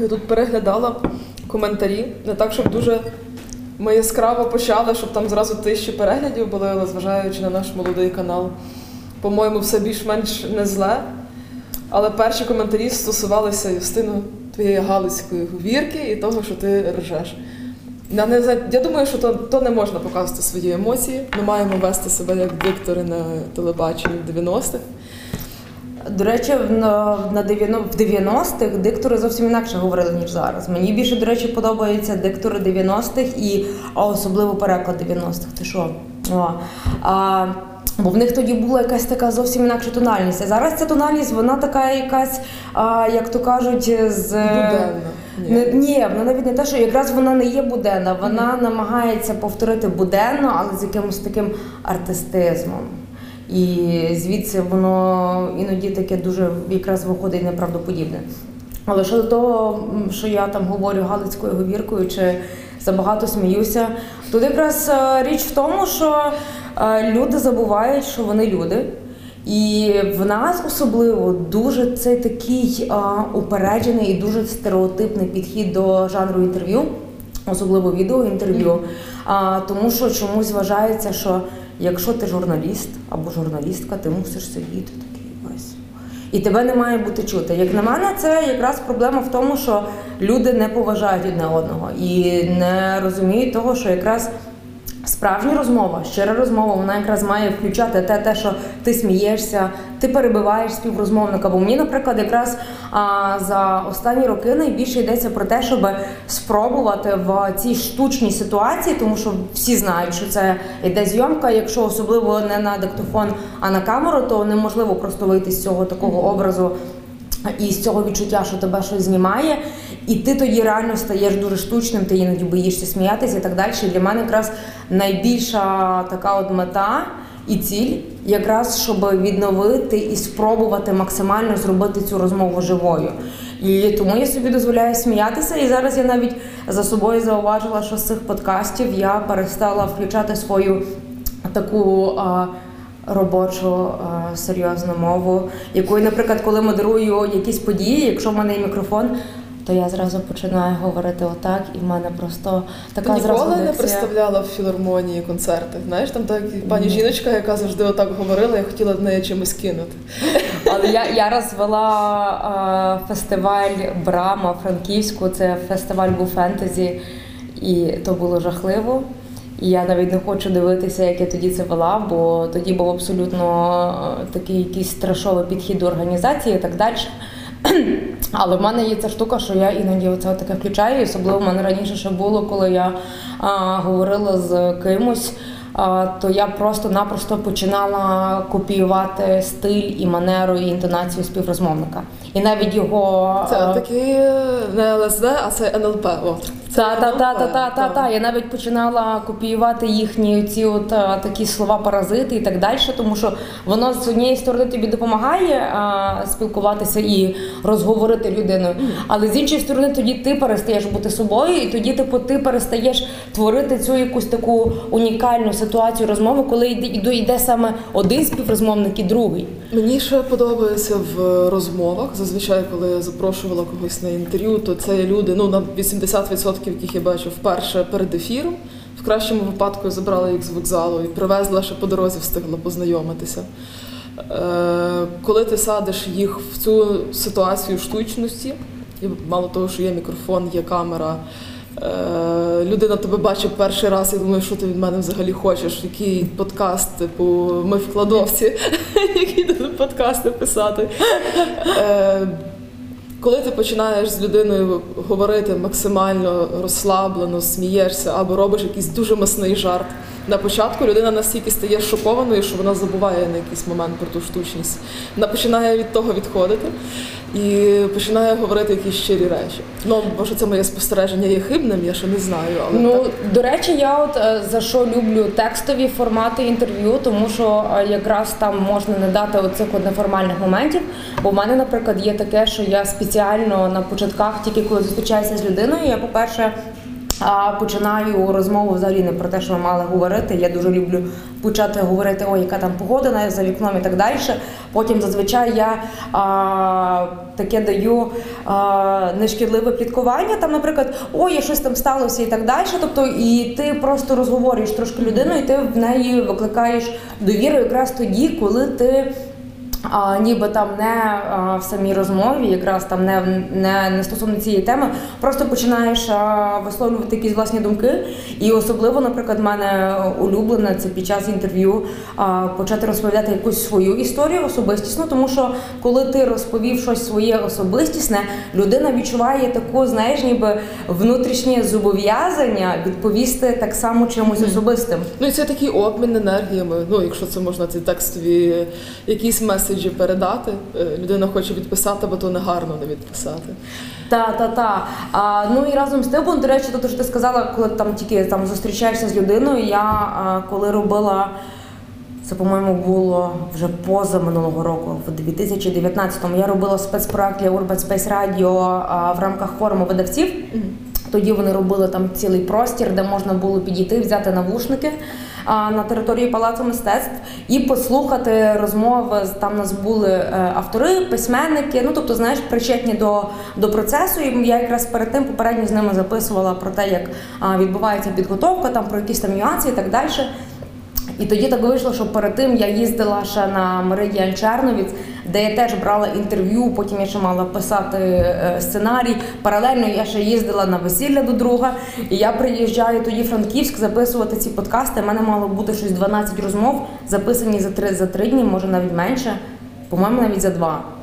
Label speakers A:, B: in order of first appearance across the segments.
A: Я тут переглядала коментарі, не так, щоб дуже ми яскраво почали, щоб там зразу тисячі переглядів були, але зважаючи на наш молодий канал, по-моєму, все більш-менш не зле. Але перші коментарі стосувалися Юстину твоєї галицької говірки і того, що ти ржеш. Я, не, я думаю, що то, то не можна показувати свої емоції. Ми маємо вести себе як диктори на телебаченні в 90-х.
B: До речі, на, на 90 в 90-х диктори зовсім інакше говорили, ніж зараз. Мені більше, до речі, подобаються диктори 90-х і а особливо переклад 90-х. Ти що? О. А, бо в них тоді була якась така зовсім інакша тональність. А зараз ця тональність, вона така якась, а, як то кажуть, з
A: Буденна. Ні.
B: Не, ні, вона навіть не те, що якраз вона не є буденна, вона намагається повторити буденно, але з якимось таким артистизмом. І звідси воно іноді таке дуже якраз виходить неправдоподібне. Але щодо того, що я там говорю галицькою говіркою чи забагато сміюся, тут якраз е, річ в тому, що е, люди забувають, що вони люди. І в нас особливо дуже цей такий а, упереджений і дуже стереотипний підхід до жанру інтерв'ю, особливо відеоінтерв'ю. А, тому що чомусь вважається, що якщо ти журналіст або журналістка, ти мусиш сидіти такий весь. І тебе не має бути чути. Як на мене, це якраз проблема в тому, що люди не поважають одне одного і не розуміють того, що якраз Справжня розмова, щира розмова, вона якраз має включати те, те, що ти смієшся, ти перебиваєш співрозмовника. Бо мені, наприклад, якраз а, за останні роки найбільше йдеться про те, щоб спробувати в цій штучній ситуації, тому що всі знають, що це йде зйомка. Якщо особливо не на диктофон, а на камеру, то неможливо просто вийти з цього такого образу і з цього відчуття, що тебе щось знімає, і ти тоді реально стаєш дуже штучним, ти іноді боїшся сміятися і так далі. Для мене якраз найбільша така от мета і ціль, якраз щоб відновити і спробувати максимально зробити цю розмову живою. І тому я собі дозволяю сміятися. І зараз я навіть за собою зауважила, що з цих подкастів я перестала включати свою таку. а, робочу серйозну мову, якою, наприклад, коли модерую якісь події, якщо в мене є мікрофон, то я зразу починаю говорити отак, і в мене просто
A: Ти
B: така зразу
A: ніколи не представляла в філармонії концерти. Знаєш, там так пані жіночка, яка завжди отак говорила, я хотіла в неї чимось кинути.
B: Але я, я раз вела е, фестиваль Брама Франківську. Це фестиваль був фентезі, і то було жахливо. І я навіть не хочу дивитися, як я тоді це вела, бо тоді був абсолютно такий якийсь страшовий підхід до організації і так далі. Але в мене є ця штука, що я іноді оце таке включаю. І особливо в мене раніше ще було, коли я а, говорила з кимось. То я просто-напросто починала копіювати стиль і манеру і інтонацію співрозмовника. І навіть його
A: Це
B: а,
A: такі не ЛСД, а це НЛП. От.
B: та, та, та, та, та, та, та. Я навіть починала копіювати їхні ці от такі слова паразити і так далі, тому що воно з однієї сторони тобі допомагає а, спілкуватися і розговорити людину. Але з іншої сторони, тоді ти перестаєш бути собою, і тоді типу, ти перестаєш творити цю якусь таку унікальну ситуацію розмови, коли йде, йде, йде саме один співрозмовник і другий.
A: Мені ще подобається в розмовах. Зазвичай, коли я запрошувала когось на інтерв'ю, то це люди, ну на 80% яких я бачу вперше перед ефіром. В кращому випадку я забрала їх з вокзалу і привезла ще по дорозі, встигла познайомитися. Е, коли ти садиш їх в цю ситуацію штучності, і мало того, що є мікрофон, є камера. е, Людина тебе бачить перший раз і думає, що ти від мене взагалі хочеш, який подкаст, типу, ми в кладовці, які тут подкасти писати. Е, Коли ти починаєш з людиною говорити максимально розслаблено, смієшся або робиш якийсь дуже масний жарт. На початку людина настільки стає шокованою, що вона забуває на якийсь момент про ту штучність. Вона починає від того відходити і починає говорити якісь щирі речі. Ну, може, це моє спостереження є хибним, я ще не знаю, але
B: Ну
A: так.
B: до речі, я от е, за що люблю текстові формати інтерв'ю, тому що е, якраз там можна не дати оцих от неформальних моментів. Бо в мене, наприклад, є таке, що я спеціально на початках, тільки коли зустрічаюся з людиною, я, по-перше, А починаю розмову взагалі не про те, що ми мали говорити. Я дуже люблю почати говорити, о, яка там погода за вікном і так далі. Потім зазвичай я а, таке даю а, нешкідливе пліткування. Там, наприклад, о, я щось там сталося і так далі. Тобто, і ти просто розговорюєш трошки людину, і ти в неї викликаєш довіру якраз тоді, коли ти а, ніби там не а, в самій розмові, якраз там не, не, не стосовно цієї теми, просто починаєш а, висловлювати якісь власні думки. І особливо, наприклад, в мене улюблене це під час інтерв'ю а, почати розповідати якусь свою історію особистісну, тому що коли ти розповів щось своє особистісне, людина відчуває таку, знаєш, ніби внутрішнє зобов'язання відповісти так само чимось особистим.
A: Ну і це такий обмін енергіями. Ну, якщо це можна ці текстові якісь меседжі передати. Е, Людина хоче відписати, бо то не гарно не відписати.
B: Та, та, та. А, ну і разом з тим, до речі, то, що ти сказала, коли там тільки там зустрічаєшся з людиною. Я а, коли робила. Це, по-моєму, було вже поза минулого року, в 2019-му. Я робила спецпроект для Urban Space Radio а, в рамках форуму видавців. Тоді вони робили там цілий простір, де можна було підійти, взяти навушники на території палацу мистецтв і послухати розмови. Там нас були е, автори, письменники. Ну тобто, знаєш, причетні до, до процесу. І я якраз перед тим попередньо з ними записувала про те, як відбувається підготовка, там про якісь там нюанси і так далі. І тоді так вийшло, що перед тим я їздила ще на Меридіан Черновіць, де я теж брала інтерв'ю. Потім я ще мала писати е, сценарій. Паралельно я ще їздила на весілля до друга. І я приїжджаю тоді в Франківськ записувати ці подкасти. У мене мало бути щось 12 розмов, записані за три за три дні, може навіть менше. По-моєму, навіть за два.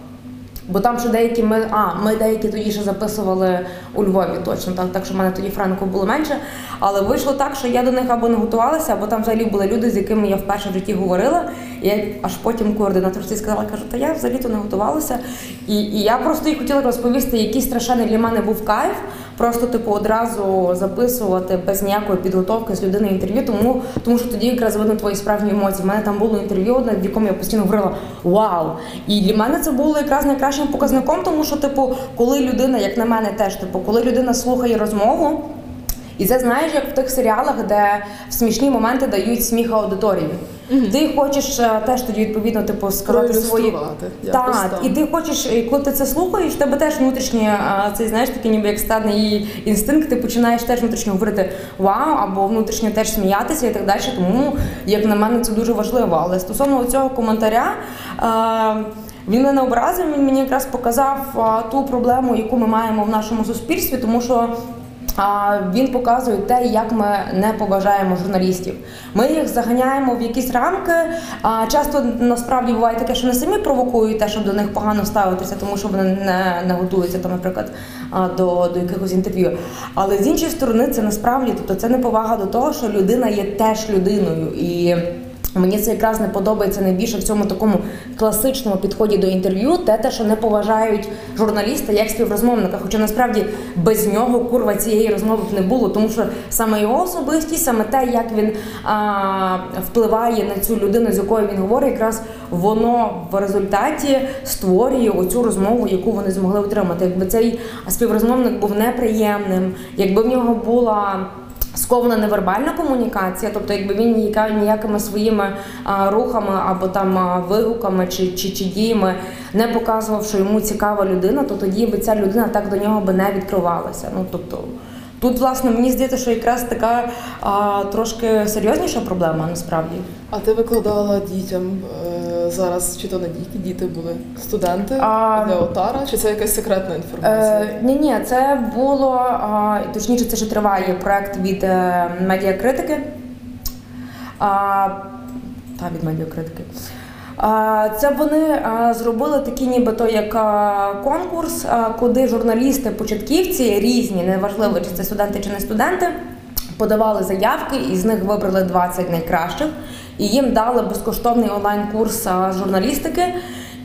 B: Бо там ще деякі ми, а ми деякі тоді ще записували у Львові, точно так, так що в мене тоді франку було менше. Але вийшло так, що я до них або не готувалася, або там взагалі були люди, з якими я вперше в житті говорила. І я аж потім координаторці сказала, кажу, та я взагалі то не готувалася. І, і я просто їй хотіла розповісти, який страшенний для мене був кайф. Просто типу одразу записувати без ніякої підготовки з людиною інтерв'ю, тому, тому що тоді якраз видно твої справжні емоції. У мене там було інтерв'ю, одне, в якому я постійно говорила Вау! І для мене це було якраз найкращим показником, тому що, типу, коли людина, як на мене, теж типу, коли людина слухає розмову. І це знаєш, як в тих серіалах, де в смішні моменти дають сміх аудиторії. Ти хочеш е, теж тоді відповідно типу сказати свої так, і ти хочеш, коли ти це слухаєш, тебе теж внутрішній а, цей знаєш такий ніби як стадний інстинкт, ти починаєш теж внутрішньо говорити вау, або внутрішньо теж сміятися і так далі. Тому як на мене це дуже важливо. Але стосовно цього коментаря. Він мене образив, він мені якраз показав ту проблему, яку ми маємо в нашому суспільстві, тому що він показує те, як ми не поважаємо журналістів. Ми їх заганяємо в якісь рамки. А часто насправді буває таке, що не самі провокують те, щоб до них погано ставитися, тому що вони не, не готуються там, наприклад, до, до якихось інтерв'ю. Але з іншої сторони, це насправді, тобто це неповага до того, що людина є теж людиною і. Мені це якраз не подобається найбільше в цьому такому класичному підході до інтерв'ю, те, те, що не поважають журналіста як співрозмовника. Хоча насправді без нього курва цієї розмови б не було, тому що саме його особистість, саме те, як він а, впливає на цю людину, з якою він говорить, якраз воно в результаті створює оцю розмову, яку вони змогли отримати. Якби цей співрозмовник був неприємним, якби в нього була. Скована невербальна комунікація, тобто якби він ніякими своїми рухами або там вигуками чи, чи, чи діями не показував, що йому цікава людина, то тоді би ця людина так до нього би не відкривалася. Ну тобто тут, власне, мені здається, що якраз така а, трошки серйозніша проблема насправді.
A: А ти викладала дітям е, зараз, чи то не діти, були студенти
B: А,
A: для Отара, чи це якась секретна інформація?
B: Е, ні, ні, це було а, точніше, це ще триває проект від е, медіакритики. А, та від медіакритики. Це вони зробили такий нібито як конкурс, куди журналісти, початківці різні, неважливо, чи це студенти чи не студенти, подавали заявки, і з них вибрали 20 найкращих, і їм дали безкоштовний онлайн-курс журналістики.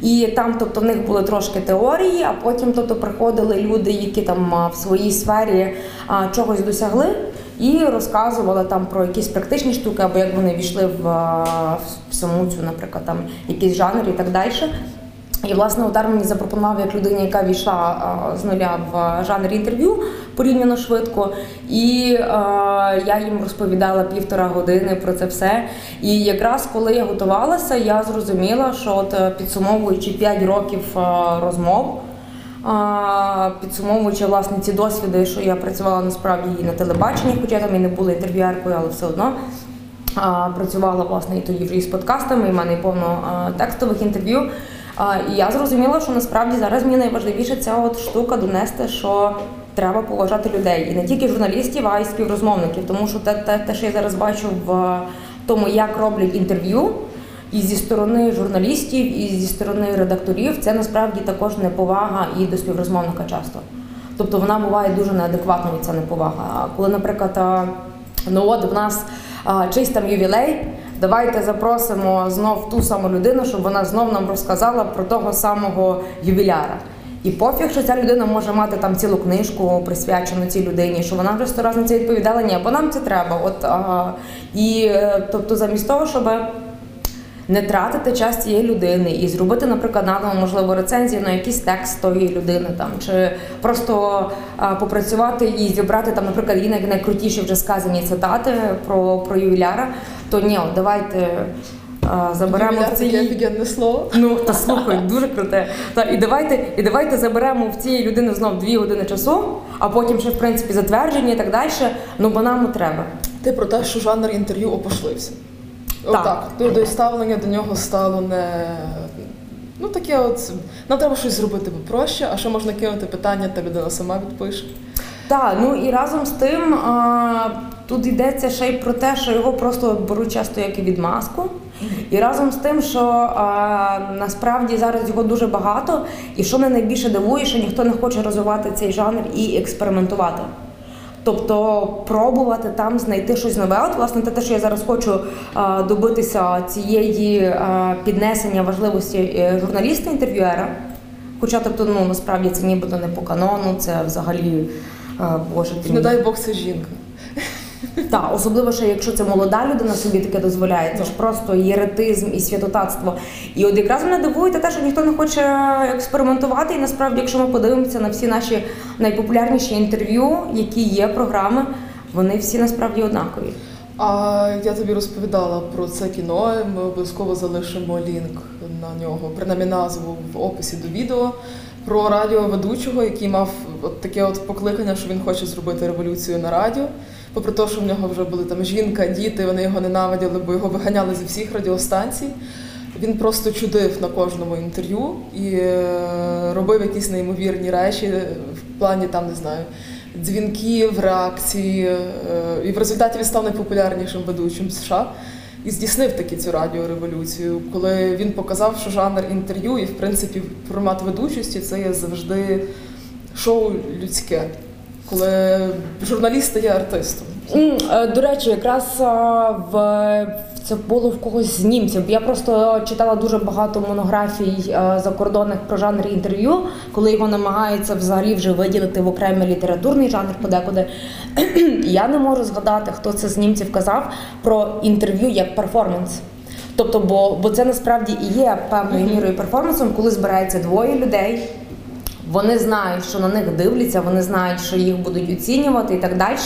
B: І там, тобто, в них були трошки теорії, а потім тобто, приходили люди, які там в своїй сфері а, чогось досягли, і розказували там про якісь практичні штуки, або як вони війшли в, в саму цю, наприклад, там якийсь жанр і так далі. І власне удар мені запропонував як людині, яка війшла з нуля в жанр інтерв'ю, порівняно швидко. І е, я їм розповідала півтора години про це все. І якраз коли я готувалася, я зрозуміла, що от е, підсумовуючи 5 років е, розмов. А, Підсумовуючи власне ці досвіди, що я працювала насправді і на телебаченні, хоча там і не була інтерв'юеркою, але все одно працювала власне і тоді вже з подкастами, і в мене повно текстових інтерв'ю. І я зрозуміла, що насправді зараз мені найважливіше ця от штука донести, що треба поважати людей. І не тільки журналістів, а й співрозмовників. Тому що те, те, те що я зараз бачу в тому, як роблять інтерв'ю, і зі сторони журналістів, і зі сторони редакторів, це насправді також неповага і до співрозмовника часто. Тобто вона буває дуже неадекватною, ця неповага. А коли, наприклад, ну от в нас чийсь там ювілей, давайте запросимо знов ту саму людину, щоб вона знов нам розказала про того самого ювіляра. І пофіг, що ця людина може мати там цілу книжку присвячену цій людині, що вона вже сто разів на це відповідала, ні, бо нам це треба. От, а, і е, тобто, замість того, щоб не тратити час цієї людини і зробити, наприклад, надану можливо рецензію на якийсь текст тої людини, там чи просто а, попрацювати і зібрати там, наприклад, її найкрутіші вже сказані цитати про, про ювіляра, то ні, от давайте. Заберемо
A: Ювіляр
B: в
A: офігенне слово.
B: Ну та слухай, дуже круте. Та і давайте, і давайте заберемо в цієї людини знов дві години часу, а потім ще в принципі затвердження і так далі. Ну бо нам треба.
A: Ти про те, що жанр інтерв'ю опошлився.
B: Так.
A: Отак. Тобто і ставлення до нього стало не. Ну, таке от. Нам треба щось зробити попроще, а ще можна кинути питання, та людина сама відпише.
B: Так, ну і разом з тим а, тут йдеться ще й про те, що його просто беруть часто як і відмазку. І разом з тим, що а, насправді зараз його дуже багато, і що мене найбільше дивує, що ніхто не хоче розвивати цей жанр і експериментувати. Тобто пробувати там знайти щось нове. От, власне, те, що я зараз хочу а, добитися цієї а, піднесення важливості е, журналіста-інтерв'юера. Хоча, тобто, ну насправді це нібито не по канону, це взагалі боже ти
A: Не
B: мій.
A: дай Бог, це жінка.
B: Так, особливо ще якщо це молода людина собі таке дозволяє, це ж просто єретизм і святотатство. І от якраз мене дивує те, що ніхто не хоче експериментувати. І насправді, якщо ми подивимося на всі наші найпопулярніші інтерв'ю, які є програми, вони всі насправді однакові.
A: А я тобі розповідала про це кіно. Ми обов'язково залишимо лінк на нього, принаймні назву в описі до відео. Про радіоведучого, який мав от таке от покликання, що він хоче зробити революцію на радіо. Попри те, що в нього вже були там жінка, діти, вони його ненавиділи, бо його виганяли зі всіх радіостанцій. Він просто чудив на кожному інтерв'ю і е, робив якісь неймовірні речі в плані там, не знаю, дзвінків, реакції. е, І в результаті він став найпопулярнішим ведучим США і здійснив таки цю радіореволюцію, коли він показав, що жанр інтерв'ю і, в принципі, формат ведучості це є завжди шоу людське, коли журналіст є артистом.
B: Е, До речі, якраз в це було в когось з німців. Я просто читала дуже багато монографій е, закордонних про жанр інтерв'ю, коли його намагаються взагалі вже виділити в окремий літературний жанр подекуди. Я не можу згадати, хто це з німців казав про інтерв'ю як перформанс. Тобто, бо, бо це насправді і є певною мірою перформансом, коли збирається двоє людей. Вони знають, що на них дивляться, вони знають, що їх будуть оцінювати і так далі.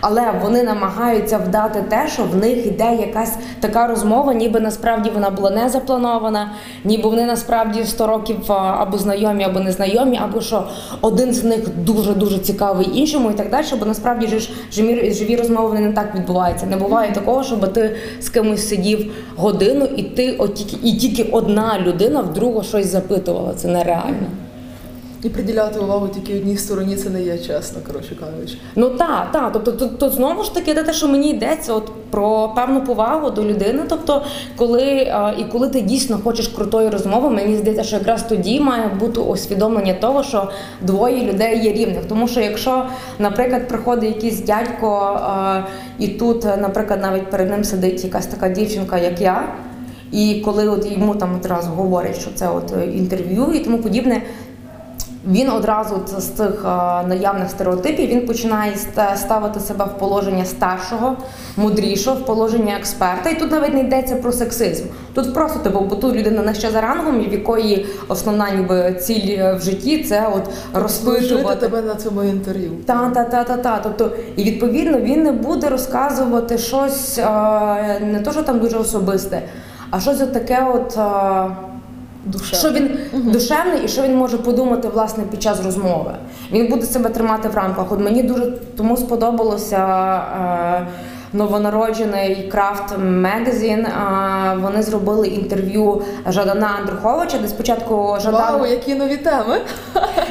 B: Але вони намагаються вдати те, що в них йде якась така розмова, ніби насправді вона була не запланована, ніби вони насправді 100 років або знайомі, або незнайомі, або що один з них дуже дуже цікавий іншому і так далі. Бо насправді ж живі, живі розмови вони не так відбуваються. Не буває такого, щоб ти з кимось сидів годину, і ти от тільки і тільки одна людина в другого щось запитувала. Це нереально.
A: І приділяти увагу тільки одній стороні це не є чесно, коротше кажучи.
B: Ну так, так. Тобто тут, тут знову ж таки те, що мені йдеться, от про певну повагу до людини. Тобто, коли а, і коли ти дійсно хочеш крутої розмови, мені здається, що якраз тоді має бути усвідомлення того, що двоє людей є рівних. Тому що якщо, наприклад, приходить якийсь дядько, а, і тут, наприклад, навіть перед ним сидить якась така дівчинка, як я. І коли от йому там одразу говорять, що це от е, інтерв'ю і тому подібне, він одразу з цих наявних стереотипів він починає ставити себе в положення старшого, мудрішого, в положення експерта. І тут навіть не йдеться про сексизм. Тут просто типу, бо тут людина нижче за рангом, в якої основна ніби ціль е, в житті це от розпитувати.
A: тебе на цьому інтерв'ю.
B: Та, та, та, та, та. Тобто, і відповідно він не буде розказувати щось е, не то, що там дуже особисте, а щось от таке, от. Е,
A: Душа.
B: що він душевний і що він може подумати власне під час розмови. Він буде себе тримати в рамках. От мені дуже тому сподобалося. Е, Новонароджений Craft Magazine. Е, вони зробили інтерв'ю Жадана Андруховича, де спочатку Жадан
A: Вау, які нові теми.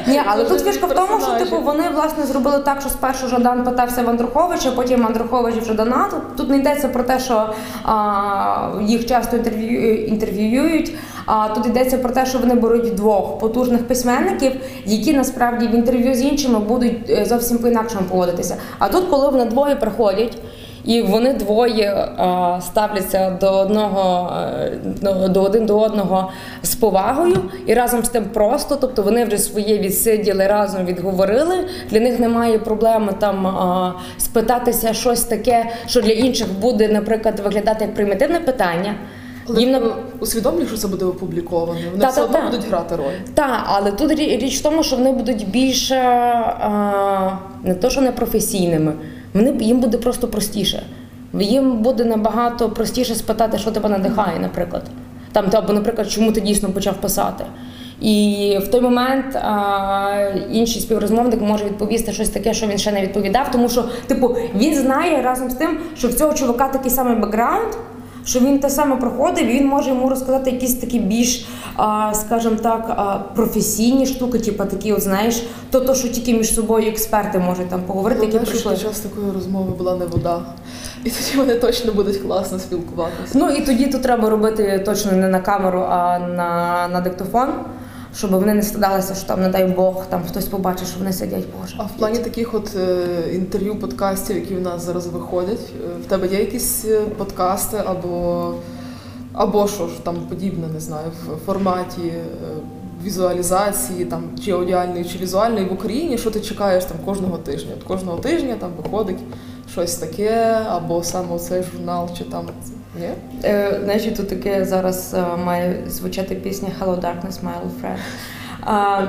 B: ні, але тут фішка в тому, що типу вони власне зробили так, що спершу Жадан питався в Андруховича, потім Андрухович в Жадана. Тут, тут не йдеться про те, що а, їх часто інтерв'ю, інтерв'юють. Тут йдеться про те, що вони беруть двох потужних письменників, які насправді в інтерв'ю з іншими будуть е, зовсім по-інакшому поводитися. А тут, коли вони двоє приходять. І вони двоє а, ставляться до одного е, до- один до одного з повагою і разом з тим просто, тобто вони вже своє відсиділи, разом відговорили. Для них немає проблеми там спитатися щось таке, що для інших буде, наприклад, виглядати як примітивне питання.
A: Але
B: Їм
A: ти
B: на-
A: що це буде опубліковано. Вони
B: Та,
A: все
B: та,
A: одно
B: та.
A: будуть грати роль.
B: Так, але тут річ в тому, що вони будуть більше а, не то, що не професійними, вони їм буде просто простіше. Їм буде набагато простіше спитати, що тебе надихає, наприклад. Там, або, наприклад, чому ти дійсно почав писати. І в той момент а, інший співрозмовник може відповісти щось таке, що він ще не відповідав, тому що, типу, він знає разом з тим, що в цього чувака такий самий бекграунд, що він те саме проходив, і він може йому розказати якісь такі більш, скажімо так, професійні штуки, типу такі, от знаєш, то, то, що тільки між собою експерти можуть там поговорити, які
A: Головне, щоб
B: прийшли.
A: під час такої розмови була не вода. І тоді вони точно будуть класно спілкуватися.
B: Ну і тоді то треба робити точно не на камеру, а на, на диктофон, щоб вони не стидалися, що там, не дай Бог, там хтось побачить, що вони сидять, боже.
A: А в плані таких от е, інтерв'ю, подкастів, які в нас зараз виходять, е, в тебе є якісь е, подкасти або, або що ж там подібне, не знаю, в форматі візуалізації, там чи аудіальної, чи візуальної в Україні, що ти чекаєш там кожного тижня? От кожного тижня там виходить щось таке, або саме цей журнал, чи там
B: Е, знаєш, тут таке зараз е, має звучати пісня Hello Darkness, my old friend. А,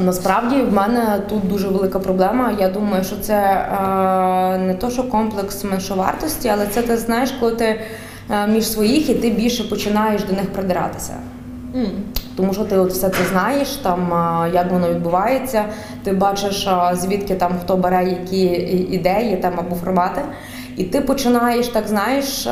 B: Насправді в мене тут дуже велика проблема. Я думаю, що це е, не то, що комплекс меншовартості, але це ти знаєш, коли ти е, між своїх і ти більше починаєш до них придиратися.
A: М.
B: Тому що ти от все це знаєш, там як воно відбувається, ти бачиш, звідки там хто бере які ідеї там або формати, і ти починаєш так знаєш.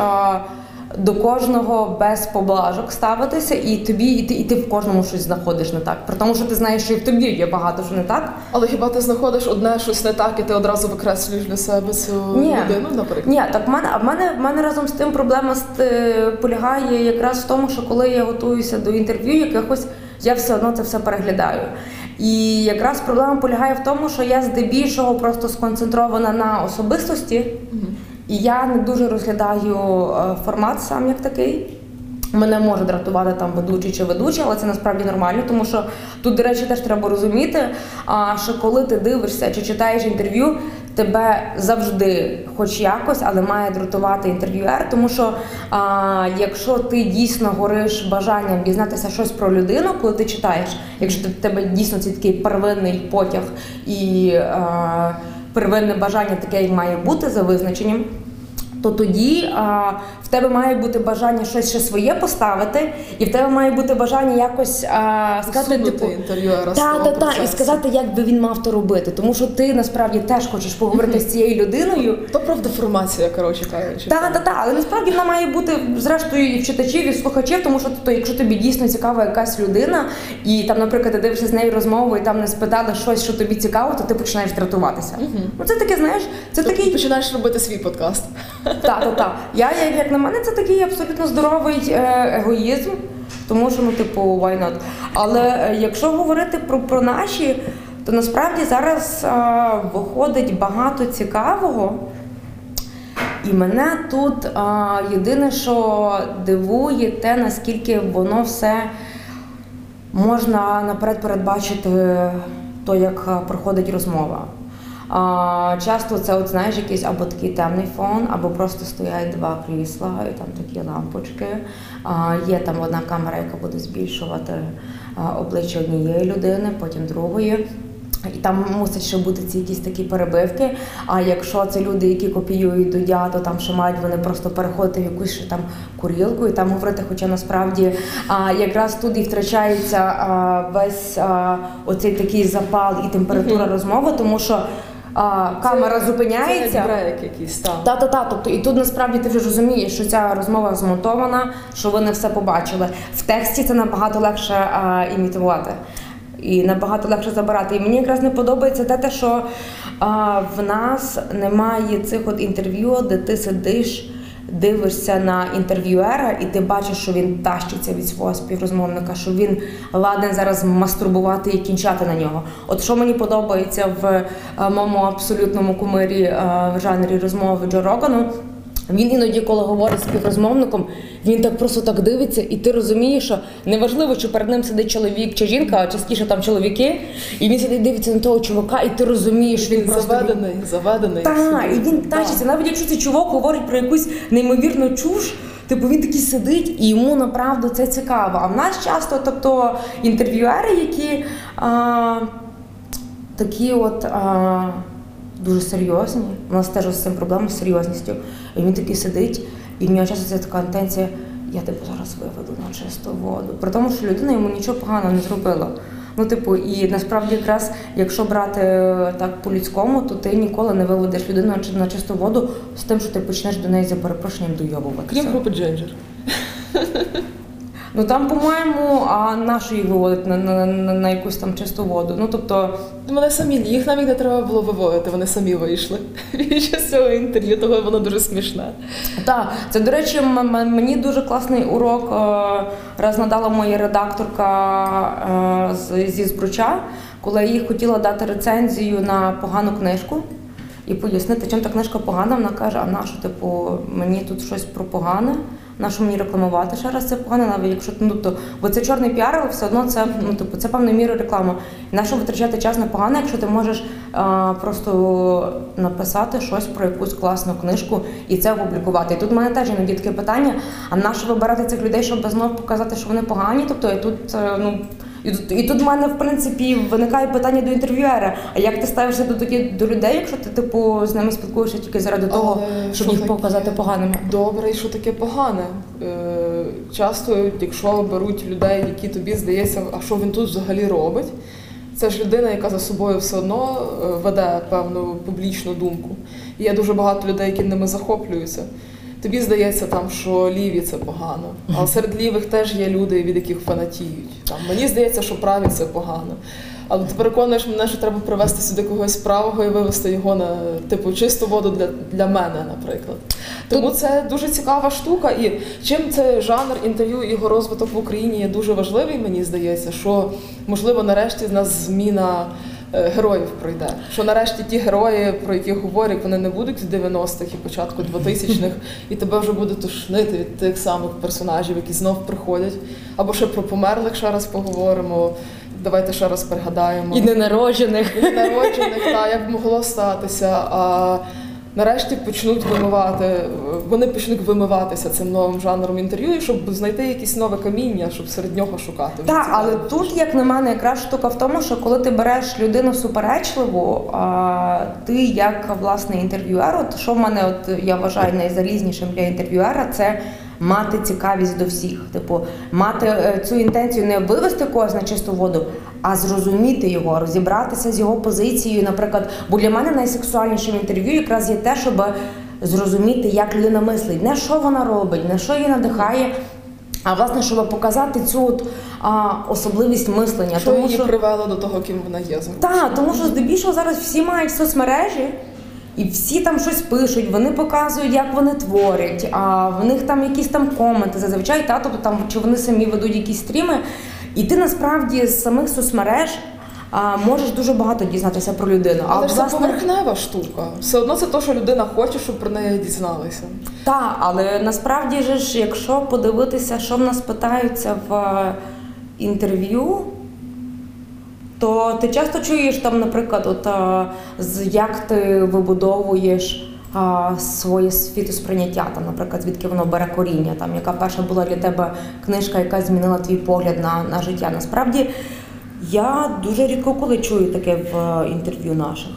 B: До кожного без поблажок ставитися, і тобі і ти, і ти в кожному щось знаходиш не так. При тому, що ти знаєш, що і в тобі є багато що не так.
A: Але хіба ти знаходиш одне щось не так, і ти одразу викреслюєш для себе цю
B: Ні.
A: людину, наприклад?
B: Ні, так в мене, а в мене, в мене разом з тим проблема з, е, полягає якраз в тому, що коли я готуюся до інтерв'ю якихось, я все одно це все переглядаю. І якраз проблема полягає в тому, що я здебільшого просто сконцентрована на особистості,
A: Мгм.
B: І я не дуже розглядаю е, формат сам як такий. Мене може дратувати там ведучий чи ведуча, але це насправді нормально, тому що тут, до речі, теж треба розуміти, що коли ти дивишся чи читаєш інтерв'ю, тебе завжди, хоч якось, але має дратувати інтерв'юер, тому що а, якщо ти дійсно гориш бажанням дізнатися щось про людину, коли ти читаєш, якщо в тебе дійсно цей такий первинний потяг і а, первинне бажання таке, і має бути за визначенням то тоді тебе має бути бажання щось ще своє поставити, і в тебе має бути бажання якось а, сказати, типу.
A: інтерв'юера
B: Та, та, та, і сказати, як би він мав то робити. Тому що ти насправді теж хочеш поговорити з цією людиною.
A: То правда формація, коротше кажучи.
B: Та, та, та, але насправді вона має бути зрештою і в читачів, і в слухачів, тому що то, якщо тобі дійсно цікава якась людина, і там, наприклад, ти дивишся з нею розмову, і там не спитали щось, що тобі цікаво, то ти починаєш дратуватися. Ну це таке, знаєш, це
A: Тобто
B: такий
A: ти починаєш робити свій подкаст.
B: Так, так, так. Я, як на мене, це такий абсолютно здоровий е, егоїзм, тому що, ну, типу, why not? Але е, якщо говорити про, про наші, то насправді зараз е, виходить багато цікавого. І мене тут е, єдине, що дивує, те, наскільки воно все можна наперед передбачити то, як проходить розмова. А, часто це, от знаєш, якийсь або такий темний фон, або просто стоять два крісла і там такі лампочки. А, є там одна камера, яка буде збільшувати обличчя однієї людини, потім другої. І там мусять ще бути ці якісь такі перебивки. А якщо це люди, які копіюють дудя, то там ще мають вони просто переходити в якусь ще там курілку і там говорити. Хоча насправді а, якраз тут і втрачається а, весь а, оцей такий запал і температура розмови, тому що а, камера
A: Це
B: зупиняється.
A: як брейк якийсь там.
B: Та, та, та. Тобто, і тут насправді ти вже розумієш, що ця розмова змонтована, що вони все побачили. В тексті це набагато легше а, імітувати. І набагато легше забирати. І мені якраз не подобається те, те що а, в нас немає цих от інтерв'ю, де ти сидиш, дивишся на інтерв'юера, і ти бачиш, що він тащиться від свого співрозмовника, що він ладен зараз мастурбувати і кінчати на нього. От що мені подобається в е, моєму абсолютному кумирі е, в жанрі розмови Джо Рогану. Він іноді, коли говорить з співрозмовником, він так просто так дивиться, і ти розумієш, що неважливо, чи перед ним сидить чоловік чи жінка, а частіше там чоловіки, і він сидить дивиться на того чувака, і ти розумієш, він
A: Він
B: просто
A: заведений, заведений.
B: так, і він тащиться. Навіть якщо цей чувак говорить про якусь неймовірну чуш, типу він такий сидить і йому направду це цікаво. А в нас часто, тобто, інтерв'юери, які а, такі от. А, Дуже серйозні. У нас теж з цим проблема з серйозністю. І він такий сидить, і в нього часто це така інтенція, я тебе зараз виведу на чисту воду. При тому, що людина йому нічого поганого не зробила. Ну, типу, і насправді, якраз, якщо брати е, так по-людському, то ти ніколи не виведеш людину на чи- на чисту воду з тим, що ти почнеш до неї за перепрошенням дойобуватися.
A: Крім групи Джинджер.
B: Ну там, по-моєму, а нашу їх виводить на, на, на, на якусь там чисту воду. Ну тобто,
A: Вони самі їх навіть не треба було виводити, вони самі вийшли. Час цього інтерв'ю, того воно дуже смішне.
B: Так, це до речі, мені дуже класний урок е, раз надала моя редакторка е, зі Збруча, коли я їй хотіла дати рецензію на погану книжку і пояснити, чим та книжка погана. Вона каже: а нащо, типу, мені тут щось про погане. Нащо мені рекламувати ще раз це погане, навіть якщо ну, тобто, бо це чорний піар, але все одно це ну типу це певною мірою реклама. Нащо витрачати час на погано, якщо ти можеш а, просто написати щось про якусь класну книжку і це опублікувати. І тут в мене теж іноді таке питання: а нащо вибирати цих людей, щоб знов показати, що вони погані? Тобто я тут е, ну. І тут, і тут в мене в принципі виникає питання до інтерв'юера. А як ти ставишся до тоді до людей, якщо ти типу з ними спілкуєшся тільки заради того,
A: Але
B: щоб їх
A: таке?
B: показати поганими?
A: Добре, і що таке погане? Е, часто, якщо беруть людей, які тобі здається, а що він тут взагалі робить, це ж людина, яка за собою все одно е, веде певну публічну думку. І є дуже багато людей, які ними захоплюються. Тобі здається, там, що ліві це погано, але серед лівих теж є люди, від яких фанатіють. Там мені здається, що праві це погано. Але ти переконуєш мене, що треба привести сюди когось правого і вивести його на типу чисту воду для, для мене, наприклад. Тому це дуже цікава штука. І чим цей жанр інтерв'ю і його розвиток в Україні є дуже важливий, мені здається, що можливо нарешті в нас зміна героїв пройде. Що нарешті ті герої, про яких говорять, вони не будуть з 90-х і початку 2000-х, і тебе вже буде тушнити від тих самих персонажів, які знов приходять. Або ще про померлих ще раз поговоримо. Давайте ще раз пригадаємо
B: І ненароджених.
A: і народжених, так, як могло статися. А нарешті почнуть вимивати, вони почнуть вимиватися цим новим жанром інтерв'ю, щоб знайти якісь нове каміння, щоб серед нього шукати.
B: Так, але тут, як на мене, якраз штука в тому, що коли ти береш людину суперечливу, а, ти як власне інтерв'юер, от що в мене, от я вважаю найзалізнішим для інтерв'юера, це мати цікавість до всіх. Типу, мати е, цю інтенцію не вивести когось на чисту воду, а зрозуміти його, розібратися з його позицією. Наприклад, бо для мене найсексуальнішим інтерв'ю якраз є те, щоб зрозуміти, як людина мислить, не що вона робить, не що її надихає. А власне, щоб показати цю от, а, особливість мислення,
A: що
B: тому
A: її
B: що
A: привело до того, ким вона є
B: так, тому що здебільшого зараз всі мають соцмережі, і всі там щось пишуть, вони показують, як вони творять, а в них там якісь там коменти зазвичай, та тобто там чи вони самі ведуть якісь стріми. І ти насправді з самих соцмереж а, можеш дуже багато дізнатися про людину.
A: Але ж це поверхнева штука. Все одно це те, що людина хоче, щоб про неї дізналися.
B: Так, але насправді ж, якщо подивитися, що в нас питаються в інтерв'ю, то ти часто чуєш там, наприклад, от, як ти вибудовуєш своє світосприйняття, там, наприклад, звідки воно бере коріння, там, яка перша була для тебе книжка, яка змінила твій погляд на, на життя. Насправді, я дуже рідко коли чую таке в е, інтерв'ю наших.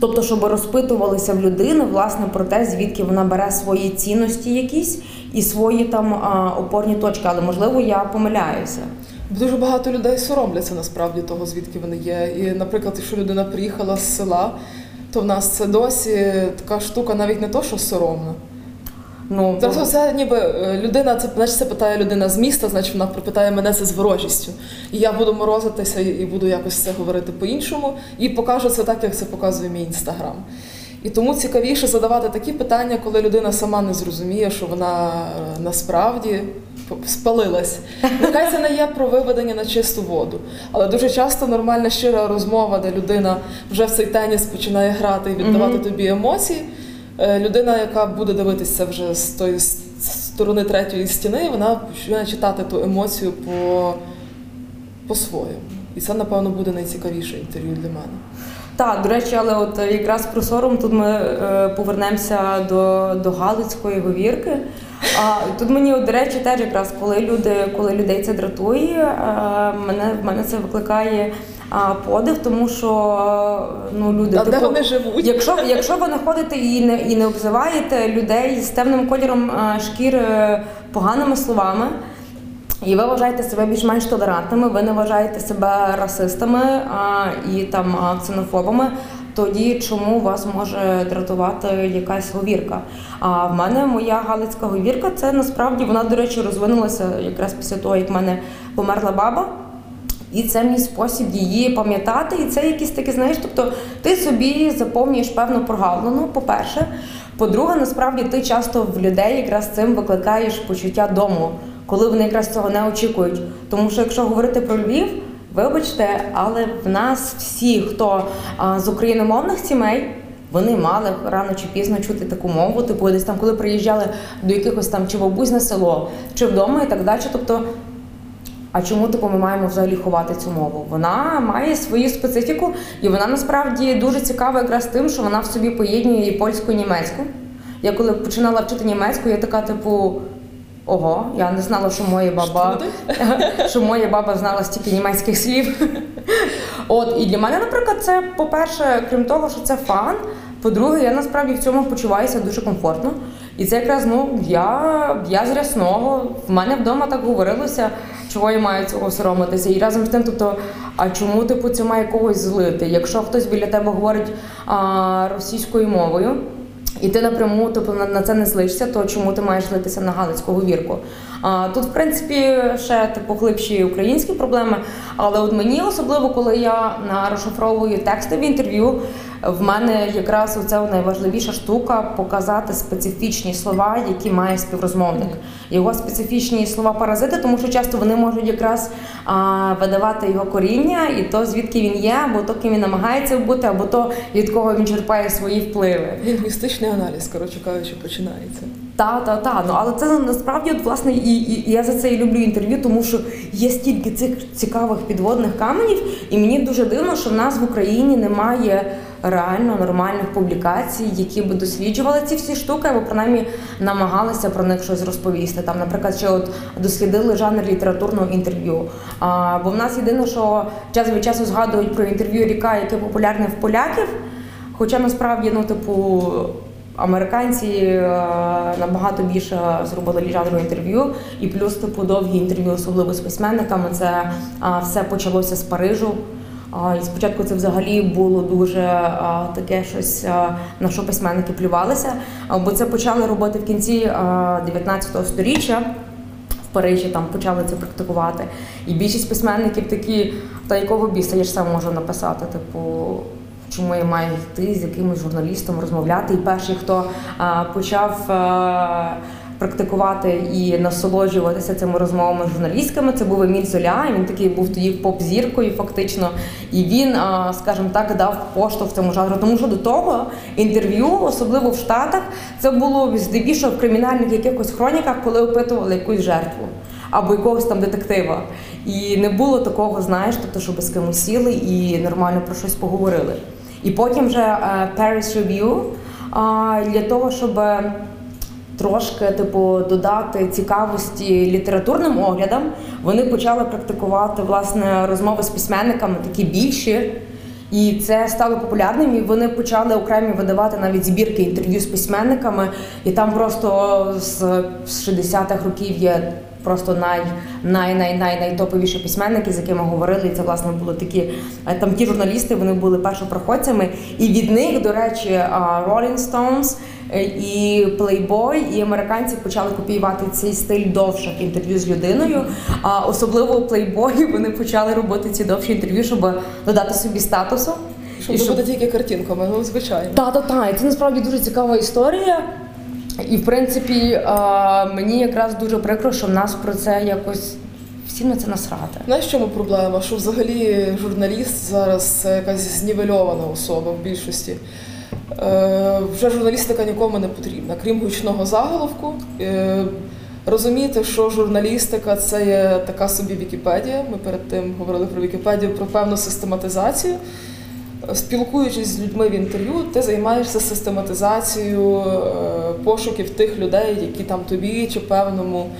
B: Тобто, щоб розпитувалися в людини власне про те, звідки вона бере свої цінності якісь і свої там опорні точки. Але можливо я помиляюся.
A: Дуже багато людей соромляться насправді того, звідки вони є. І, наприклад, якщо людина приїхала з села, то в нас це досі така штука, навіть не то, що соромна.
B: Ну
A: Тобто це ніби е, людина, це значить, це питає людина з міста, значить вона питає мене це з ворожістю. І я буду морозитися і буду якось це говорити по-іншому, і покажу це так, як це показує мій інстаграм. І тому цікавіше задавати такі питання, коли людина сама не зрозуміє, що вона е, насправді спалилась. Нехай це не є про виведення на чисту воду, але дуже часто нормальна щира розмова, де людина вже в цей теніс починає грати і віддавати тобі емоції. Е, Людина, яка буде дивитися вже з тої сторони третьої стіни, вона починає читати ту емоцію по, по-своєму. І це, напевно, буде найцікавіше інтерв'ю для мене.
B: Так, до речі, але от якраз про сором тут ми е, повернемося до, до Галицької говірки. А тут мені, до речі, теж якраз коли люди, коли людей це дратує, е, мене в мене це викликає а, подив, тому що е, ну люди
A: А де
B: типу,
A: вони живуть?
B: Якщо, якщо ви не ходите і не, і не обзиваєте людей з темним кольором а, шкіри поганими словами, і ви вважаєте себе більш-менш толерантними, ви не вважаєте себе расистами а, і там а, ксенофобами, тоді чому вас може дратувати якась говірка? А в мене моя галицька говірка, це насправді вона, до речі, розвинулася якраз після того, як в мене померла баба. І це мій спосіб її пам'ятати. І це якісь такі, знаєш, тобто ти собі заповнюєш певну прогалину, по-перше. По-друге, насправді ти часто в людей якраз цим викликаєш почуття дому, коли вони якраз цього не очікують. Тому що якщо говорити про Львів, вибачте, але в нас всі, хто з україномовних сімей. Вони мали рано чи пізно чути таку мову, типу десь там, коли приїжджали до якихось там чи бабусь на село, чи вдома і так далі. Тобто а чому типу, ми маємо взагалі ховати цю мову? Вона має свою специфіку, і вона насправді дуже цікава якраз тим, що вона в собі поєднує і польську, і німецьку. Я коли починала вчити німецьку, я така, типу, ого, я не знала, що моя баба, що моя баба знала стільки німецьких слів. От, і для мене, наприклад, це, по-перше, крім того, що це фан. По-друге, я насправді в цьому почуваюся дуже комфортно. І це якраз ну я, я з рясного. В мене вдома так говорилося, чого я маю цього соромитися. І разом з тим, тобто, а чому типу це має когось злити? Якщо хтось біля тебе говорить а, російською мовою. І ти напряму тобто, на, це не злишся, то чому ти маєш литися на Галицьку говірку? А, тут, в принципі, ще типу глибші українські проблеми. Але от мені особливо, коли я розшифровую текстові інтерв'ю, в мене якраз оце найважливіша штука показати специфічні слова, які має співрозмовник. Його специфічні слова паразити, тому що часто вони можуть якраз а, видавати його коріння і то звідки він є, або то ким він намагається бути, або то від кого він черпає свої впливи.
A: Лінгвістичний аналіз, коротше кажучи, починається.
B: Та, та, та. Ну але це насправді от, власне і, і, і я за це і люблю інтерв'ю, тому що є стільки цих цікавих підводних каменів, і мені дуже дивно, що в нас в Україні немає реально нормальних публікацій, які би досліджували ці всі штуки, або принаймні намагалися про них щось розповісти. Там, наприклад, ще от дослідили жанр літературного інтерв'ю. А, бо в нас єдине, що час від часу згадують про інтерв'ю ріка, яке популярне в поляків. Хоча насправді, ну, типу, американці е, набагато більше зробили жанру інтерв'ю, і плюс типу довгі інтерв'ю, особливо з письменниками. Це все почалося з Парижу. І спочатку це взагалі було дуже таке щось, на що письменники плювалися, бо це почали робити в кінці а, 19 століття. В Парижі там почали це практикувати. І більшість письменників такі, та якого біса я ж сам можу написати, типу. Чому я маю йти з якимось журналістом розмовляти? І перший, хто а, почав а, практикувати і насолоджуватися цими розмовами журналістками, це був Еміль Золя. І Він такий був тоді поп-зіркою, фактично. І він, скажімо так, дав поштовх цьому жанру. Тому що до того інтерв'ю, особливо в Штатах, це було здебільшого в кримінальних якихось хроніках, коли опитували якусь жертву. або якогось там детектива. І не було такого, знаєш, тобто, щоб з кимось сіли і нормально про щось поговорили. І потім вже е, Paris Review е, для того, щоб трошки типу додати цікавості літературним оглядам, вони почали практикувати власне розмови з письменниками, такі більші. І це стало популярним, і вони почали окремі видавати навіть збірки інтерв'ю з письменниками. І там просто з, з 60-х років є просто най, най, най, най, найтоповіші письменники, з якими говорили. І це власне були такі е, там ті журналісти, вони були першопроходцями. І від них, до речі, Rolling Stones і Playboy, і американці почали копіювати цей стиль довших інтерв'ю з людиною. А особливо у Playboy вони почали робити ці довші інтерв'ю, щоб додати собі статусу.
A: Щоб
B: І
A: не
B: щоб-
A: тільки картинками, ну звичайно.
B: та, та, та. І це насправді дуже цікава історія. І в принципі, е, мені якраз дуже прикро, що в нас про це якось всім на це насрати.
A: Знаєш, в чому проблема? Що взагалі журналіст зараз це якась знівельована особа в більшості. Е, вже журналістика нікому не потрібна, крім гучного заголовку. Е, розуміти, що журналістика це є така собі Вікіпедія. Ми перед тим говорили про Вікіпедію, про певну систематизацію. Спілкуючись з людьми в інтерв'ю, ти займаєшся систематизацією е, пошуків тих людей, які там тобі чи певному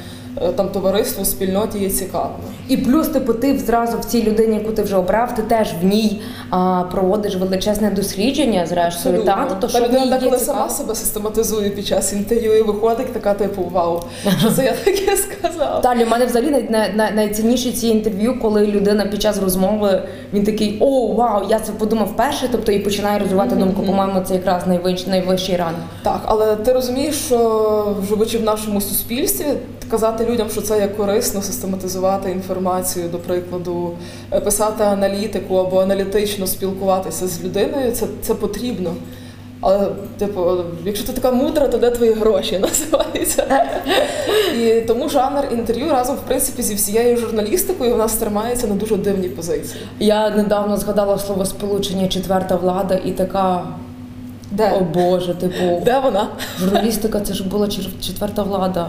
A: там товариству, спільноті є цікавими.
B: І плюс, типу, ти зразу в цій людині, яку ти вже обрав, ти теж в ній а, проводиш величезне дослідження, зрештою. Та,
A: Та
B: що в
A: людина
B: є
A: деколи сама себе систематизує під час інтерв'ю і виходить така типу вау, що це я таке сказав.
B: Далі в мене взагалі най, най, най, найцінніші ці інтерв'ю, коли людина під час розмови він такий о, вау, я це подумав перше, тобто і починає розвивати думку. По-моєму, це якраз найвищий, найвищий ранг.
A: Так, але ти розумієш, що живучи в нашому суспільстві, казати людям, що це є корисно систематизувати інформацію, до прикладу, е, писати аналітику або аналітично спілкуватися з людиною, це, це потрібно. Але, типу, якщо ти така мудра, то де твої гроші називається? І тому жанр інтерв'ю разом, в принципі, зі всією журналістикою у нас тримається на дуже дивній позиції.
B: Я недавно згадала слово сполучення четверта влада і така.
A: Де?
B: О Боже, типу,
A: Де вона?
B: журналістика це ж була четверта влада.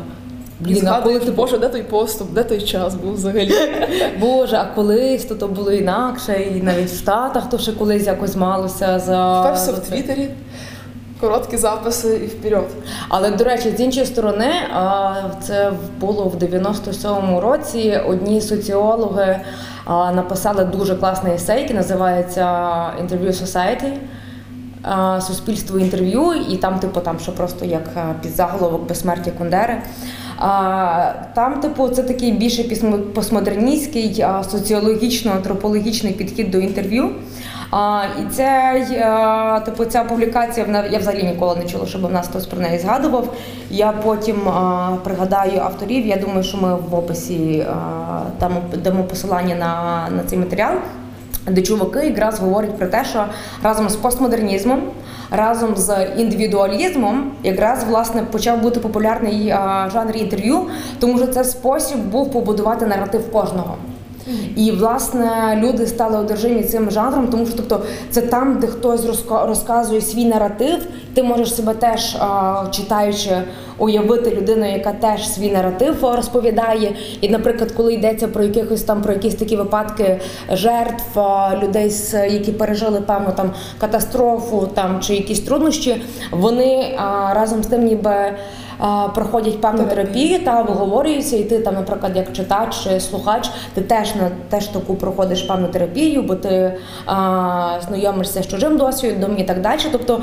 A: І
B: Блін, а коли
A: згадуєш,
B: ти
A: Боже, де той поступ, де той час був взагалі?
B: Боже, а колись то, то було інакше, і навіть в Штатах то ще колись якось малося за.
A: Тепер все в. Твіттері, короткі записи і вперед.
B: Але до речі, з іншої сторони, це було в 97-му році. Одні соціологи написали дуже класний есей, який називається Interview Society. Суспільство інтерв'ю, і там, типу, там що просто як підзаголовок безсмертя Кундери. А, Там, типу, це такий більше постмодерністський, соціологічно-антропологічний підхід до інтерв'ю. А, і це, типу, ця публікація вона- я взагалі ніколи не чула, щоб в нас хтось про неї згадував. Я потім а, пригадаю авторів. Я думаю, що ми в описі а, дамо, дамо посилання на, на цей матеріал. Де чуваки якраз говорять про те, що разом з постмодернізмом, разом з індивідуалізмом, якраз власне почав бути популярний а, жанр інтерв'ю, тому що це спосіб був побудувати наратив кожного. І власне люди стали одержимі цим жанром, тому що тобто це там, де хтось розказує свій наратив. Ти можеш себе теж читаючи уявити людину, яка теж свій наратив розповідає. І, наприклад, коли йдеться про якихось там про якісь такі випадки жертв людей, які пережили певну там катастрофу, там чи якісь труднощі, вони а, разом з тим, ніби. Проходять певну
A: Терапію.
B: та виговорюються, і ти там, наприклад, як читач чи слухач, ти теж на теж таку проходиш певну терапію, бо ти а, знайомишся з чужим досвідом і так далі. Тобто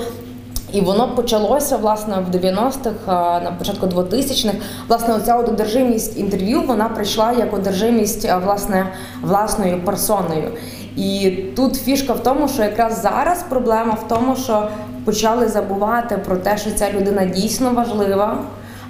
B: і воно почалося власне в 90-х, на початку 2000-х. Власне, оця одержимість інтерв'ю вона прийшла як одержимість власне власною персоною. І тут фішка в тому, що якраз зараз проблема в тому, що почали забувати про те, що ця людина дійсно важлива.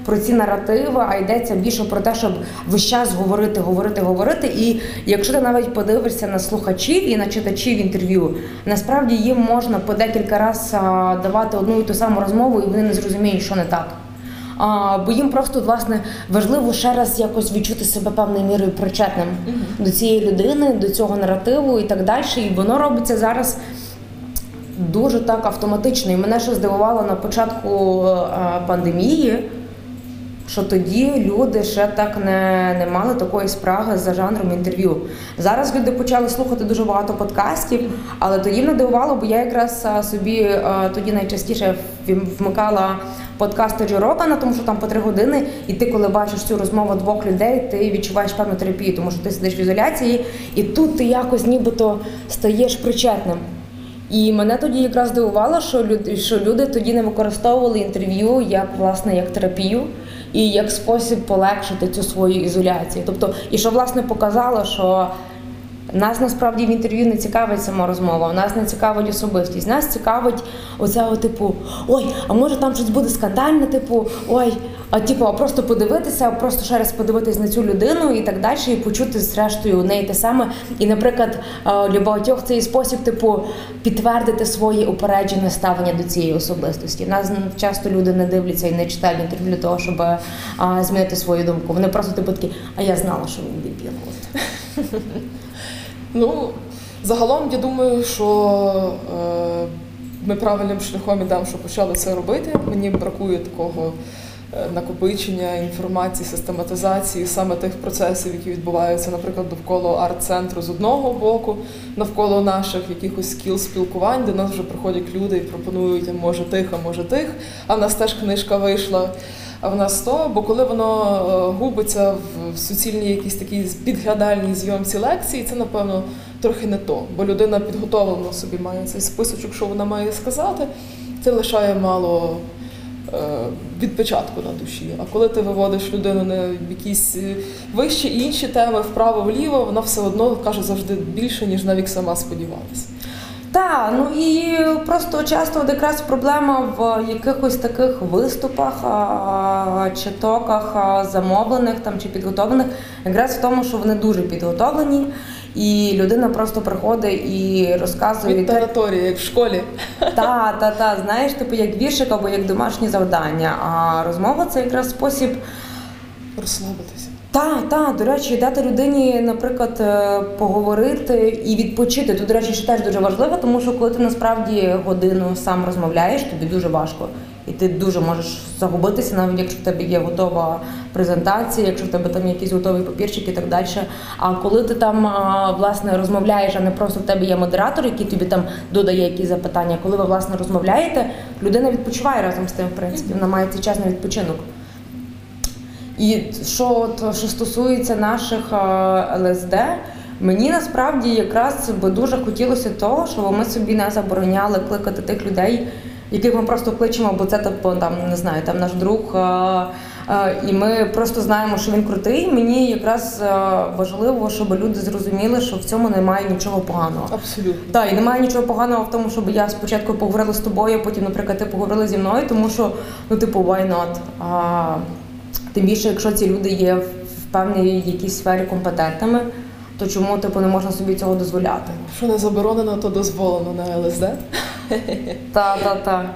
B: Про ці наративи, а йдеться більше про те, щоб весь час говорити, говорити, говорити. І якщо ти навіть подивишся на слухачів і на читачів інтерв'ю, насправді їм можна по декілька разів давати одну і ту саму розмову, і вони не зрозуміють, що не так. А, бо їм просто власне важливо ще раз якось відчути себе певною мірою причетним до цієї людини, до цього наративу і так далі. І воно робиться зараз дуже так автоматично. І мене що здивувало на початку е, пандемії. Що тоді люди ще так не, не мали такої спраги за жанром інтерв'ю. Зараз люди почали слухати дуже багато подкастів, але тоді мене дивувало, бо я якраз собі тоді найчастіше вмикала подкасти Джо Рогана, тому що там по три години, і ти, коли бачиш цю розмову двох людей, ти відчуваєш певну терапію, тому що ти сидиш в ізоляції, і тут ти якось нібито стаєш причетним. І мене тоді якраз дивувало, що люди, що люди тоді не використовували інтерв'ю як власне як терапію і як спосіб полегшити цю свою ізоляцію. Тобто, і що власне показало, що нас насправді в інтерв'ю не цікавить сама розмова, нас не цікавить особистість. Нас цікавить оце, о, типу, ой, а може там щось буде скандальне, типу, ой, а типу, а просто подивитися, просто ще раз подивитись на цю людину і так далі, і почути зрештою у неї те саме. І, наприклад, е, для багатьох цей спосіб, типу, підтвердити своє упереджене ставлення до цієї особистості. Нас часто люди не дивляться і не читають інтерв'ю для того, щоб змінити свою думку. Вони просто типу такі, а я знала, що він дебіл.
A: Ну, загалом я думаю, що е, ми правильним шляхом ідемо, що почали це робити. Мені бракує такого е, накопичення інформації, систематизації саме тих процесів, які відбуваються, наприклад, довкола арт-центру з одного боку, навколо наших якихось скіл спілкувань, де нас вже приходять люди і пропонують, може тих, а може тих. А в нас теж книжка вийшла. В нас то, бо коли воно е, губиться в- суцільній якійсь такій підглядальній зйомці лекції, це напевно трохи не то. Бо людина підготовлено собі має цей списочок, що вона має сказати, це лишає мало е, відпечатку на душі. А коли ти виводиш людину на якісь е, вищі інші теми вправо-вліво, вона все одно каже завжди більше, ніж навіть сама сподівалася.
B: Так, ну і просто часто от якраз проблема в якихось таких виступах чи токах замовлених там чи підготовлених, якраз в тому, що вони дуже підготовлені, і людина просто приходить і розказує
A: Від території, як в школі.
B: та, та, та, знаєш, типу як віршик або як домашнє завдання. А розмова це якраз спосіб
A: Розслабитися.
B: Та, та, до речі, дати людині, наприклад, е, поговорити і відпочити. Тут, до речі, ще теж дуже важливо, тому що коли ти насправді годину сам розмовляєш, тобі дуже важко. І ти дуже можеш загубитися, навіть якщо в тебе є готова презентація, якщо в тебе там якийсь готовий папірчик і так далі. А коли ти там власне розмовляєш, а не просто в тебе є модератор, який тобі там додає якісь запитання. Коли ви власне розмовляєте, людина відпочиває разом з тим, в принципі, вона має цей час на відпочинок. І що, от, що стосується наших е, ЛСД, мені насправді якраз би дуже хотілося того, щоб ми собі не забороняли кликати тих людей, яких ми просто кличемо, бо це типу, там не знаю, там наш друг. е, е, І ми просто знаємо, що він крутий. Мені якраз важливо, щоб люди зрозуміли, що в цьому немає нічого поганого.
A: Абсолютно.
B: Так, і немає нічого поганого в тому, щоб я спочатку поговорила з тобою, потім, наприклад, ти поговорила зі мною, тому що, ну, типу, why not? А, тим більше, якщо ці люди є в певній якійсь сфері компетентними, то чому типу не можна собі цього дозволяти?
A: Що не заборонено, то дозволено на ЛСД.
B: Так, так, так.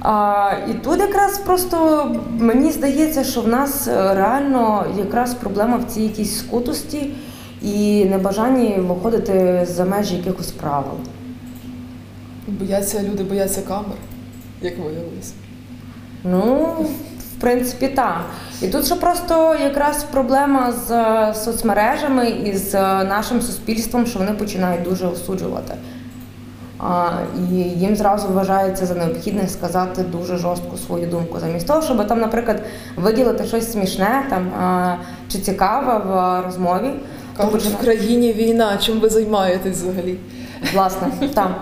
B: А, і тут якраз просто мені здається, що в нас е, реально якраз проблема в цій якійсь скутості і небажанні виходити за межі якихось правил.
A: Бояться люди, бояться камер, як виявилося.
B: Ну, в принципі, так. І тут ще просто якраз проблема з е, соцмережами і з е, нашим суспільством, що вони починають дуже осуджувати. А, і їм зразу вважається за необхідне сказати дуже жорстку свою думку. Замість того, щоб там, наприклад, виділити щось смішне там, а, чи цікаве в е, розмові.
A: Кажуть, в країні війна, чим ви займаєтесь взагалі?
B: Власне, там.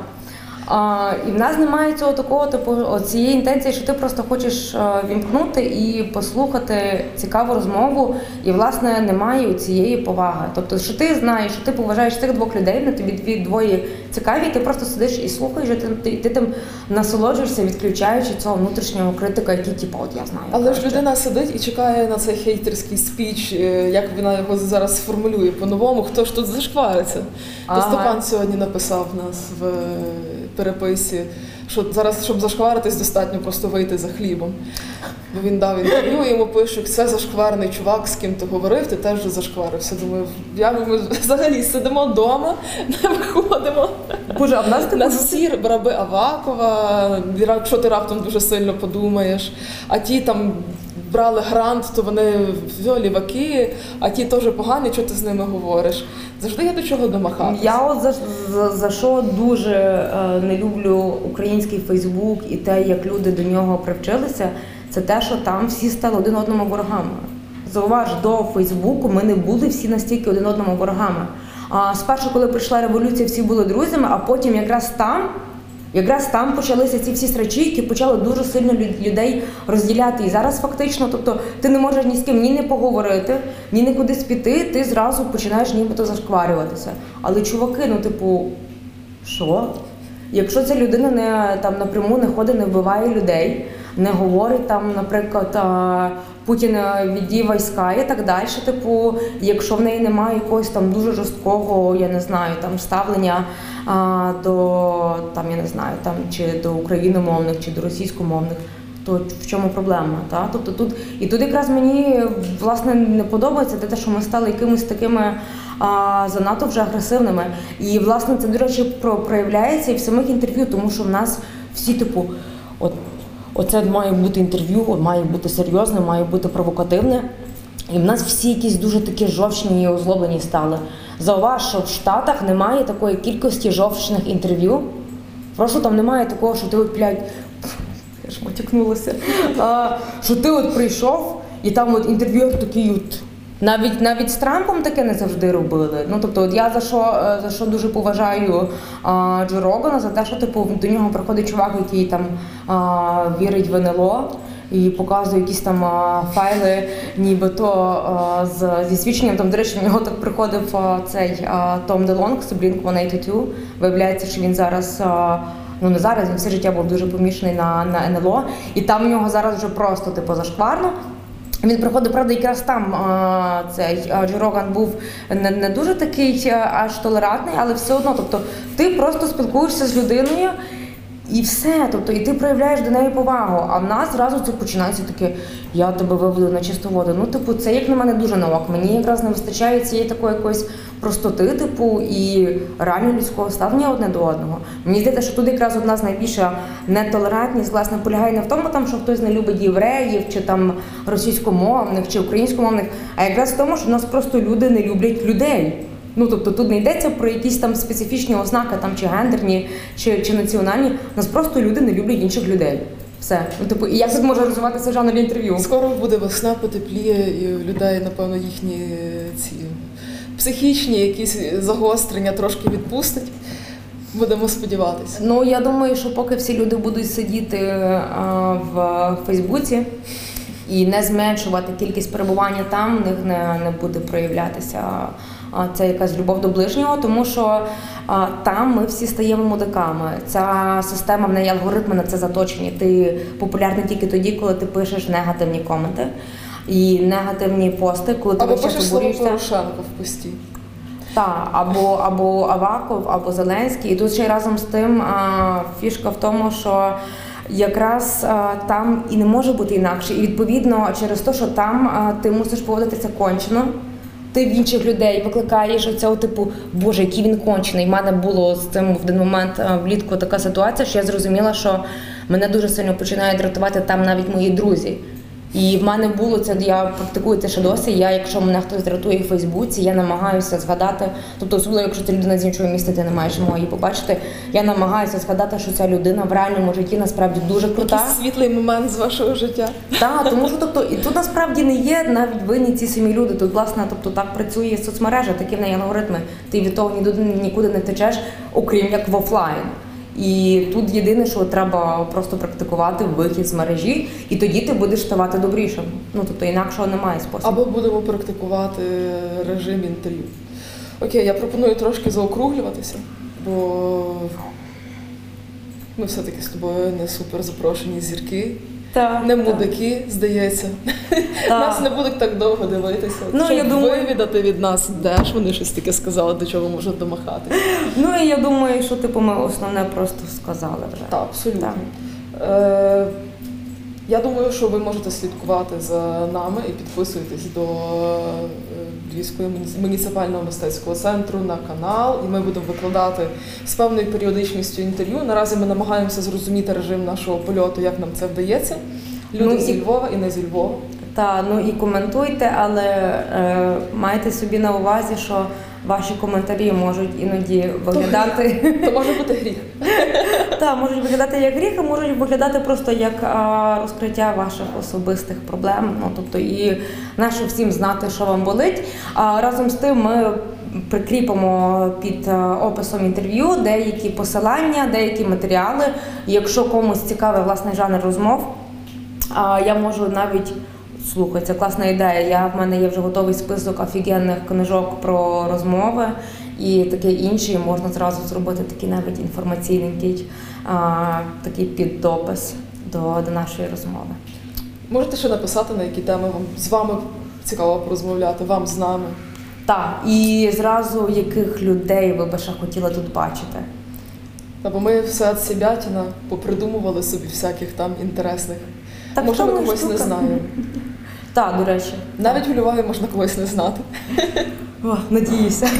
B: І в нас немає цього такого, типу, цієї інтенції, що ти просто хочеш е, вімкнути і послухати цікаву розмову, і власне немає цієї поваги. Тобто, що ти знаєш, що ти поважаєш цих двох людей, на тобі дві двоє цікаві, ти просто сидиш і слухаєш, і ти, ти, ти тим насолоджуєшся, відключаючи цього внутрішнього критика, який типу, от я знаю.
A: Але ж людина сидить і чекає на цей хейтерський спіч, е, як вона його зараз сформулює по-новому, хто ж тут зашквариться.
B: Ага.
A: То Степан сьогодні написав нас в е, переписі, що зараз, щоб зашкваритись, достатньо просто вийти за хлібом. Бо він дав інтерв'ю, йому пишуть, це зашкварний чувак, з ким ти говорив, ти теж вже зашкварився. Думаю, я ми взагалі сидимо вдома, не виходимо.
B: Боже, а в нас
A: У нас всі раби Авакова, якщо ти раптом дуже сильно подумаєш, а ті там брали грант, то вони ліваки, а ті теж погані, що ти з ними говориш. Завжди є до чого домахатися.
B: Я от за, за, за що дуже е, не люблю український Фейсбук і те, як люди до нього привчилися, це те, що там всі стали один одному ворогами. Зауваж, до Фейсбуку ми не були всі настільки один одному ворогами. А спершу, коли прийшла революція, всі були друзями, а потім якраз там. Якраз там почалися ці всі срачі, які почали дуже сильно людей розділяти. І зараз фактично, тобто ти не можеш ні з ким ні не поговорити, ні не кудись піти, ти зразу починаєш нібито зашкварюватися. Але чуваки, ну типу, що? Якщо ця людина не там напряму не ходить, не вбиває людей, не говорить там, наприклад, Путін е, війська і так далі. Типу, якщо в неї немає якогось там дуже жорсткого, я не знаю, там ставлення а, до там, я не знаю, там чи до україномовних, чи до російськомовних. То в чому проблема? Та? Тобто тут і тут якраз мені власне не подобається те, що ми стали якимись такими а, занадто вже агресивними. І власне це, до речі, про проявляється і в самих інтерв'ю, тому що в нас всі, типу, от, оце має бути інтерв'ю, має бути серйозне, має бути провокативне. І в нас всі якісь дуже такі жовчні і озлоблені стали. Зауваж, що в Штатах немає такої кількості жовчних інтерв'ю. Просто там немає такого, що ти от, блядь, я ж матюкнулася. Що ти от прийшов, і там от інтерв'юер такий от. Навіть навіть з Трампом таке не завжди робили. Ну тобто, от я за що е, за що дуже поважаю а, Джо Рогана, за те, що типу до нього приходить чувак, який там а, вірить в НЛО і показує якісь там а, файли, нібито а, з зі свідченням. Там, до речі, в нього так приходив а, цей а, Том Делонг з Blink 182. Виявляється, що він зараз. А, Ну не зараз він все життя був дуже помішаний на, на НЛО, і там в нього зараз вже просто типу зашкварно. Він проходив, правда, якраз там цей Джо був не, не дуже такий аж толерантний, але все одно, тобто ти просто спілкуєшся з людиною. І все, тобто, і ти проявляєш до неї повагу. А в нас зразу це починається таке, я тебе виведу на чисту воду. Ну, типу, це як на мене дуже на ок. Мені якраз не вистачає цієї такої якоїсь простоти, типу, і реально людського ставлення одне до одного. Мені здається, що тут якраз одна з найбільша нетолерантність, власне, полягає не в тому, там, що хтось не любить євреїв, чи там російськомовних, чи українськомовних, а якраз в тому, що в нас просто люди не люблять людей. Ну тобто тут не йдеться про якісь там специфічні ознаки, там чи гендерні, чи, чи національні. У нас просто люди не люблять інших людей. Все. Ну, типу, і як тут може розвиватися жанр інтерв'ю?
A: Скоро буде весна, потепліє, і людей, напевно, їхні ці психічні якісь загострення трошки відпустить. Будемо сподіватися.
B: Ну я думаю, що поки всі люди будуть сидіти а, в Фейсбуці і не зменшувати кількість перебування там, в них не, не буде проявлятися це якась любов до ближнього, тому що там ми всі стаємо мудаками. Ця система в неї алгоритми на це заточені. Ти популярний тільки тоді, коли ти пишеш негативні коменти і негативні пости, коли ти
A: Або пишеш слово. Порошенко в пості.
B: Так, або, або Аваков, або Зеленський. І тут ще й разом з тим а, фішка в тому, що якраз а, там і не може бути інакше. І відповідно через те, що там а, ти мусиш поводитися кончено. Ти в інших людей викликаєш оцього типу, боже, який він кончений. У мене було з цим в один момент влітку така ситуація, що я зрозуміла, що мене дуже сильно починають дратувати там навіть мої друзі. І в мене було це, я практикую це ще досі. Я, якщо мене хтось дратує в Фейсбуці, я намагаюся згадати, тобто, особливо, якщо це людина з іншого міста, ти не маєш змоги її побачити. Я намагаюся згадати, що ця людина в реальному житті насправді дуже крута.
A: Якийсь світлий момент з вашого життя.
B: Так, тому що тобто, і тут насправді не є навіть винні ці самі люди. Тут, власне, тобто так працює соцмережа, такі в неї алгоритми. Ти від того нікуди, нікуди не течеш, окрім як в офлайн. І тут єдине, що треба просто практикувати вихід з мережі, і тоді ти будеш ставати добрішим. Ну тобто інакшого немає способу.
A: Або будемо практикувати режим інтерв'ю. Окей, я пропоную трошки заокруглюватися, бо ми все-таки з тобою не супер запрошені зірки,
B: Так,
A: не
B: так.
A: мудаки, здається.
B: Так.
A: Нас не будуть так довго дивитися.
B: Ну,
A: щоб
B: я думаю-
A: вивідати від нас, де ж вони щось таке сказали, до чого можуть домахатися.
B: Ну і я думаю, що типу ми основне просто сказали вже.
A: Так, абсолютно.
B: Так.
A: Е, я думаю, що ви можете слідкувати за нами і підписуйтесь до Львівського муні- муніципального мистецького центру на канал, і ми будемо викладати з певною періодичністю інтерв'ю. Наразі ми намагаємося зрозуміти режим нашого польоту, як нам це вдається. Люди
B: Ну,
A: зі Львова і не зі Львова.
B: Та ну і коментуйте, але е, майте собі на увазі, що ваші коментарі можуть іноді виглядати
A: То може бути гріх.
B: Та можуть виглядати як гріх, а можуть виглядати просто як розкриття ваших особистих проблем. Ну тобто, і наше всім знати, що вам болить. А разом з тим ми прикріпимо під описом інтерв'ю деякі посилання, деякі матеріали. Якщо комусь цікавий власний жанр розмов, я можу навіть слухай, це класна ідея. Я в мене є вже готовий список офігенних книжок про розмови і таке інше. І можна зразу зробити такий навіть інформаційний такий піддопис до, до нашої розмови.
A: Можете ще написати, на які теми вам з вами цікаво порозмовляти, вам з нами.
B: Так, і зразу яких людей ви би ще хотіли тут бачити.
A: Та бо ми все від себятіна попридумували собі всяких там інтересних.
B: Так,
A: Може, ми когось не
B: штука.
A: знаємо.
B: Так, до речі.
A: Навіть у Львові можна когось не знати.
B: О, Надіюся.